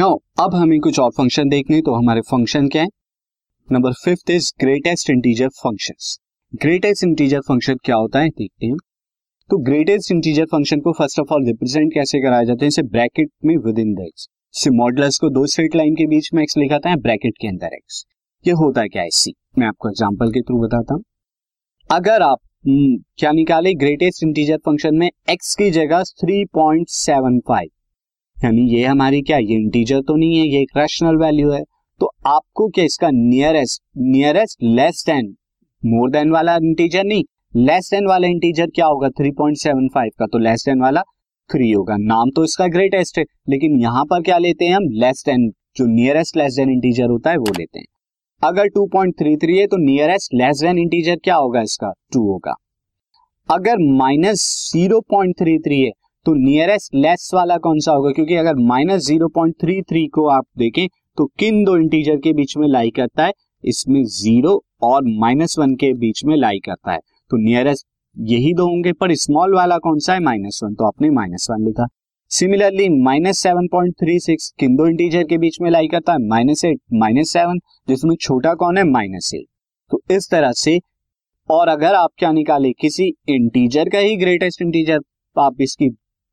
Now अब हमें कुछ और फ़ंक्शन देखने तो हमारे फ़ंक्शन क्या है? Number fifth is greatest integer functions greatest integer function क्या होता है? देखते हैं। तो ग्रेटेस्ट इंटीजर फ़ंक्शन को फ़र्स्ट ऑफ़ ऑल रिप्रेजेंट कैसे कराया जाता है? इसे ब्रैकेट में विद इन द एक्स से मॉडलस को दो स्ट्रेट लाइन के बीच में एक्स लिखा था ब्रैकेट के अंदर एक्स ये होता है क्या सी मैं आपको एग्जांपल के थ्रू बताता हूँ। अगर आप हम्म, क्या निकाले? ग्रेटेस्ट इंटीजर फ़ंक्शन में एक्स की जगह 3.75 यानी ये हमारी क्या, ये इंटीजर तो नहीं है, ये एक रैशनल वैल्यू है। तो आपको क्या इसका nearest nearest less than more than वाला इंटीजर नहीं लेस देन वाला इंटीजर क्या होगा? 3.75 का तो लेस देन वाला थ्री होगा। नाम तो इसका ग्रेटेस्ट है, लेकिन यहाँ पर क्या लेते हैं हम? लेस देन जो नियरेस्ट लेस देन इंटीजर होता है, वो लेते हैं। अगर 2.33 है तो नियरेस्ट लेस देन इंटीजर क्या होगा इसका? टू होगा। अगर minus zero point three three है तो नियरेस्ट लेस वाला कौन सा होगा? क्योंकि अगर minus zero point three three को आप देखें तो किन दो इंटीजर के बीच में लाई करता है? इसमें ज़ीरो और माइनस वन के बीच में लाई करता है। तो नियरेस्ट यही दो होंगे, पर स्मॉल वाला कौन सा है? माइनस वन तो आपने माइनस वन लिखा। Similarly minus seven point three six किन दो इंटीजर के बीच में लाई करता है? माइनस एट माइनस सेवन जिसमें छोटा कौन है? माइनस एट तो इस तरह से, और अगर आप क्या निकाले, किसी इंटीजर का ही ग्रेटेस्ट इंटीजर आप इसकी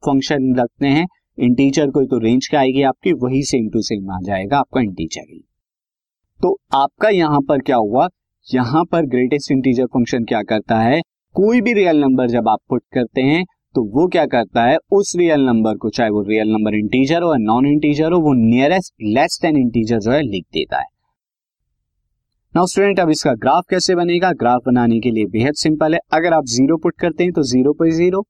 फ़ंक्शन रखते हैं। इंटीजर कोई तो रेंज क्या आएगी आपकी, वही सेम टू सेम आ जाएगा आपका इंटीजर ही। तो आपका यहाँ पर क्या हुआ? यहाँ पर ग्रेटेस्ट इंटीजर फ़ंक्शन क्या करता है? कोई भी रियल नंबर जब आप पुट करते हैं तो वो क्या करता है? उस रियल नंबर को, चाहे वो रियल नंबर इंटीजर हो या नॉन इंटीजर हो, वो नियरेस्ट लेस देन इंटीजर जो है लिख देता है। नाउ स्टूडेंट अब इसका ग्राफ कैसे बनेगा? ग्राफ बनाने के लिए बेहद सिंपल है। अगर आप ज़ीरो पुट करते हैं तो ज़ीरो पे ज़ीरो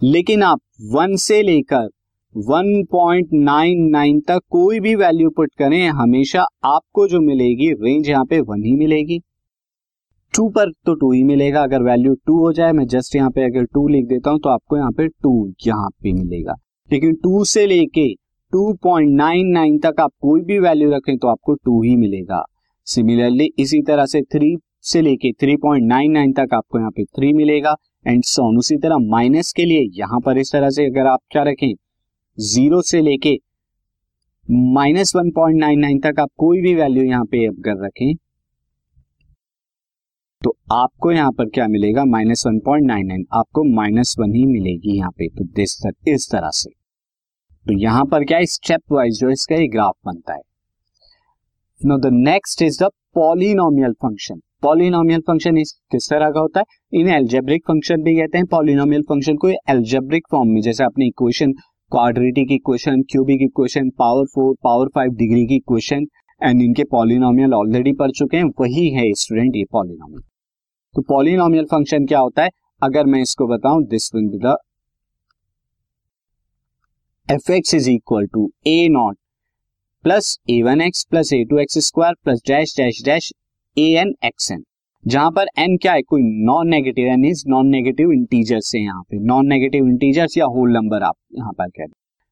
लेकिन आप वन से लेकर 1.99 तक कोई भी वैल्यू पुट करें, हमेशा आपको जो मिलेगी रेंज यहाँ पे वन ही मिलेगी। टू पर तो टू ही मिलेगा। अगर वैल्यू टू हो जाए, मैं जस्ट यहाँ पे अगर टू लिख देता हूँ तो आपको यहाँ पे टू यहाँ पे मिलेगा। लेकिन टू से लेके 2.99 तक आप कोई भी वैल्यू रखें तो आपको टू ही मिलेगा। सिमिलरली इसी तरह से थ्री से लेके 3.99 तक आपको यहाँ पे थ्री मिलेगा। एंड सोन उसी तरह माइनस के लिए यहाँ पर इस तरह से अगर आप क्या रखें ज़ीरो से लेके minus one point nine nine तक आप कोई भी वैल्यू यहाँ पे अगर रखें तो आपको यहाँ पर क्या मिलेगा? Minus one point nine nine आपको माइनस वन ही मिलेगी यहाँ पे तो दिस तर, इस तरह से। तो यहाँ पर क्या स्टेप वाइज जो इसका ग्राफ बनता है। Now the next is the polynomial function polynomial function इस किस तरह का होता है? इन एल्जेब्रिक फ़ंक्शन भी कहते हैं। पॉलिनोमियल फ़ंक्शन को एल्जेब्रिक फॉर्म में, जैसे अपने equation quadratic equation cubic equation power four power five degree की इक्वेशन एंड इनके पॉलिनोमियल ऑलरेडी पढ़ चुके हैं। वही है स्टूडेंट ये पॉलिनोमियल तो पॉलिनोमियल फ़ंक्शन क्या होता है? अगर मैं इसको बताऊँ this will be the f x is equal to a naught plus a one x plus a two x square plus dash dash dash a n x n जहाँ पर एन क्या है? कोई non negative n is non negative integer से यहाँ पे। Non negative integers या whole number आप यहाँ पर कह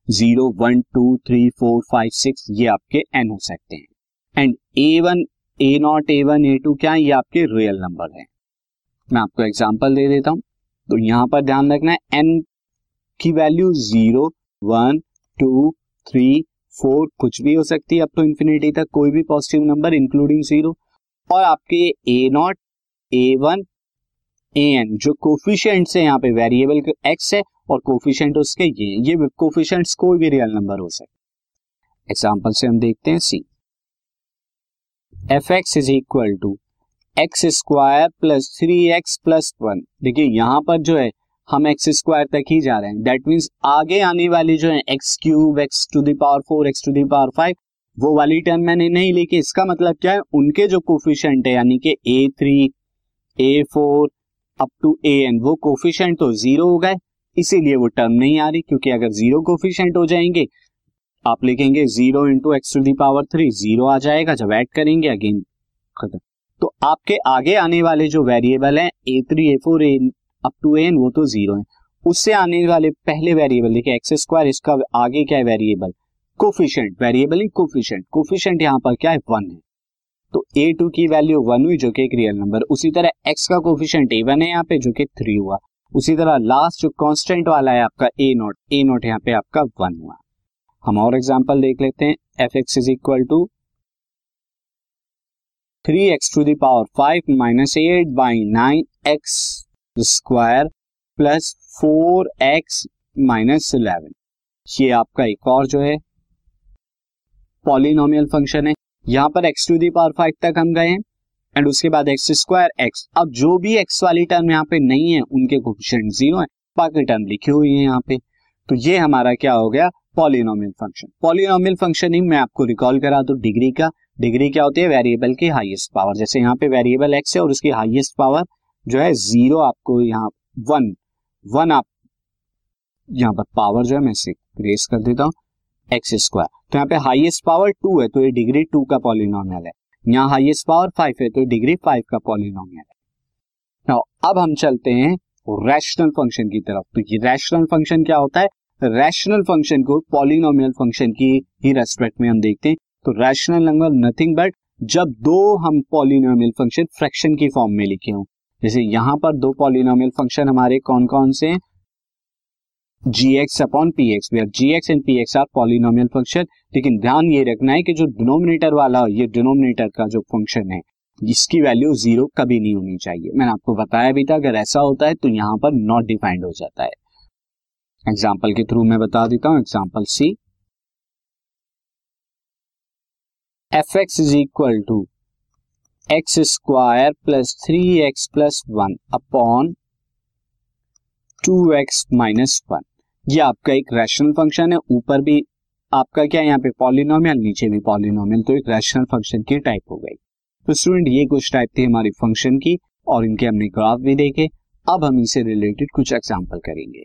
zero one two three four five six ये आपके एन हो सकते हैं। And a one a naught a one a two क्या है? ये आपके रियल नंबर है। मैं आपको एग्ज़ाम्पल दे देता हूँ। तो यहाँ पर ध्यान रखना है एन की value zero one two three four कुछ भी हो सकती है अब तो इंफिनिटी तक कोई भी पॉजिटिव नंबर इंक्लूडिंग ज़ीरो और आपके a naught a one a n जो कोफिशियंट है यहाँ पे वेरिएबल एक्स है और कोफिशियंट उसके ये ये कोफिशियंट कोई भी रियल नंबर हो सकते एग्ज़ाम्पल से हम देखते हैं see f x is equal to x square plus three x plus one देखिए, यहाँ पर जो है, हम एक्स स्क्वायर तक ही जा रहे हैं। दैट मीन्स आगे आने वाली जो है x cube x to the power four x to the power five वो वाली टर्म मैंने नहीं लिखी इसका मतलब क्या है? उनके जो कोफिशियंट है, यानी कि a three a four up to a n वो कोफिशियंट तो ज़ीरो हो गए। इसीलिए वो टर्म नहीं आ रही, क्योंकि अगर ज़ीरो कोफिशियंट हो जाएँगे, आप लिखेंगे zero into x to the power three zero आ जाएगा जब ऐड करेंगे अगेन खत्म। तो आपके आगे आने वाले जो वेरिएबल हैं a three a four a up to n वो तो ज़ीरो है। उससे आने वाले पहले वेरिएबल देखिए एक्स स्क्वायर इसका आगे क्या है वेरिएबल कोफिशियंट वेरिएबल इन कोफिशियंट कोफिशियंट यहाँ पर क्या है? वन है। तो ए टू की वैल्यू वन हुई जो कि एक रियल नंबर उसी तरह एक्स का कोफिशियंट ए वन है यहाँ पे जो कि थ्री हुआ। उसी तरह लास्ट जो कांस्टेंट वाला है आपका ए नोट ए नोट यहाँ पे आपका वन हुआ। हम और एग्ज़ाम्पल देख लेते हैं। F x is equal to three x to the power five minus eight by nine x square plus four x minus eleven ये आपका एक और जो है। पॉलिनोमियल फ़ंक्शन है। यहाँ पर x to the power five तक हम गए हैं एंड उसके बाद एक्स स्क्वायर एक्स अब जो भी एक्स वाली टर्म यहाँ पे नहीं है, उनके कोफिशिएंट ज़ीरो है। बाकी टर्म लिखी हुई है यहाँ पे। तो ये हमारा क्या हो गया? पॉलिनोमियल फ़ंक्शन पॉलिनोमियल फ़ंक्शन ही मैं आपको रिकॉल करा दू डिग्री का। डिग्री क्या होती है? वेरिएबल की हाईएस्ट पावर जैसे यहाँ पे वेरिएबल एक्स है और उसकी हाईएस्ट पावर जो है ज़ीरो आपको यहाँ वन वन आप यहाँ पर पावर जो है मैं इसे रेस कर देता हूँ। एक्स स्क्वायर तो यहाँ पे हाईएस्ट पावर टू है तो ये डिग्री टू का पॉलिनोमियल है। यहाँ हाईएस्ट पावर फाइव है तो डिग्री फाइव का पॉलिनोमियल है। Now, अब हम चलते हैं रैशनल फ़ंक्शन की तरफ़। तो ये रैशनल फ़ंक्शन क्या होता है? रैशनल फ़ंक्शन को पॉलिनोमियल फ़ंक्शन की ही रेस्पेक्ट में हम देखते हैं। तो रैशनल नंबर नथिंग बट जब दो हम पॉलिनोमियल फ़ंक्शन फ्रैक्शन की फॉर्म में लिखे हों। जैसे यहाँ पर दो पॉलिनोमियल फ़ंक्शन हमारे कौन कौन से हैं? G x upon p x g x and p x are polynomial function लेकिन ध्यान ये रखना है कि जो डिनोमिनेटर वाला, ये डिनोमिनेटर का जो फ़ंक्शन है, इसकी वैल्यू ज़ीरो कभी नहीं होनी चाहिए। मैंने आपको बताया भी था, अगर ऐसा होता है तो यहाँ पर नॉट डिफाइंड हो जाता है। एग्ज़ाम्पल के थ्रू मैं बता देता हूँ example see f x is equal to x square plus three x plus one upon two x minus one ये आपका एक रैशनल फ़ंक्शन है, ऊपर भी आपका क्या है, यहाँ पे पॉलिनोमियल नीचे भी पॉलिनोमियल तो एक रैशनल फ़ंक्शन की टाइप हो गई। तो स्टूडेंट ये कुछ टाइप थी हमारी फ़ंक्शन की और इनके हमने ग्राफ भी देखे। अब हम इनसे रिलेटेड कुछ एग्ज़ाम्पल करेंगे।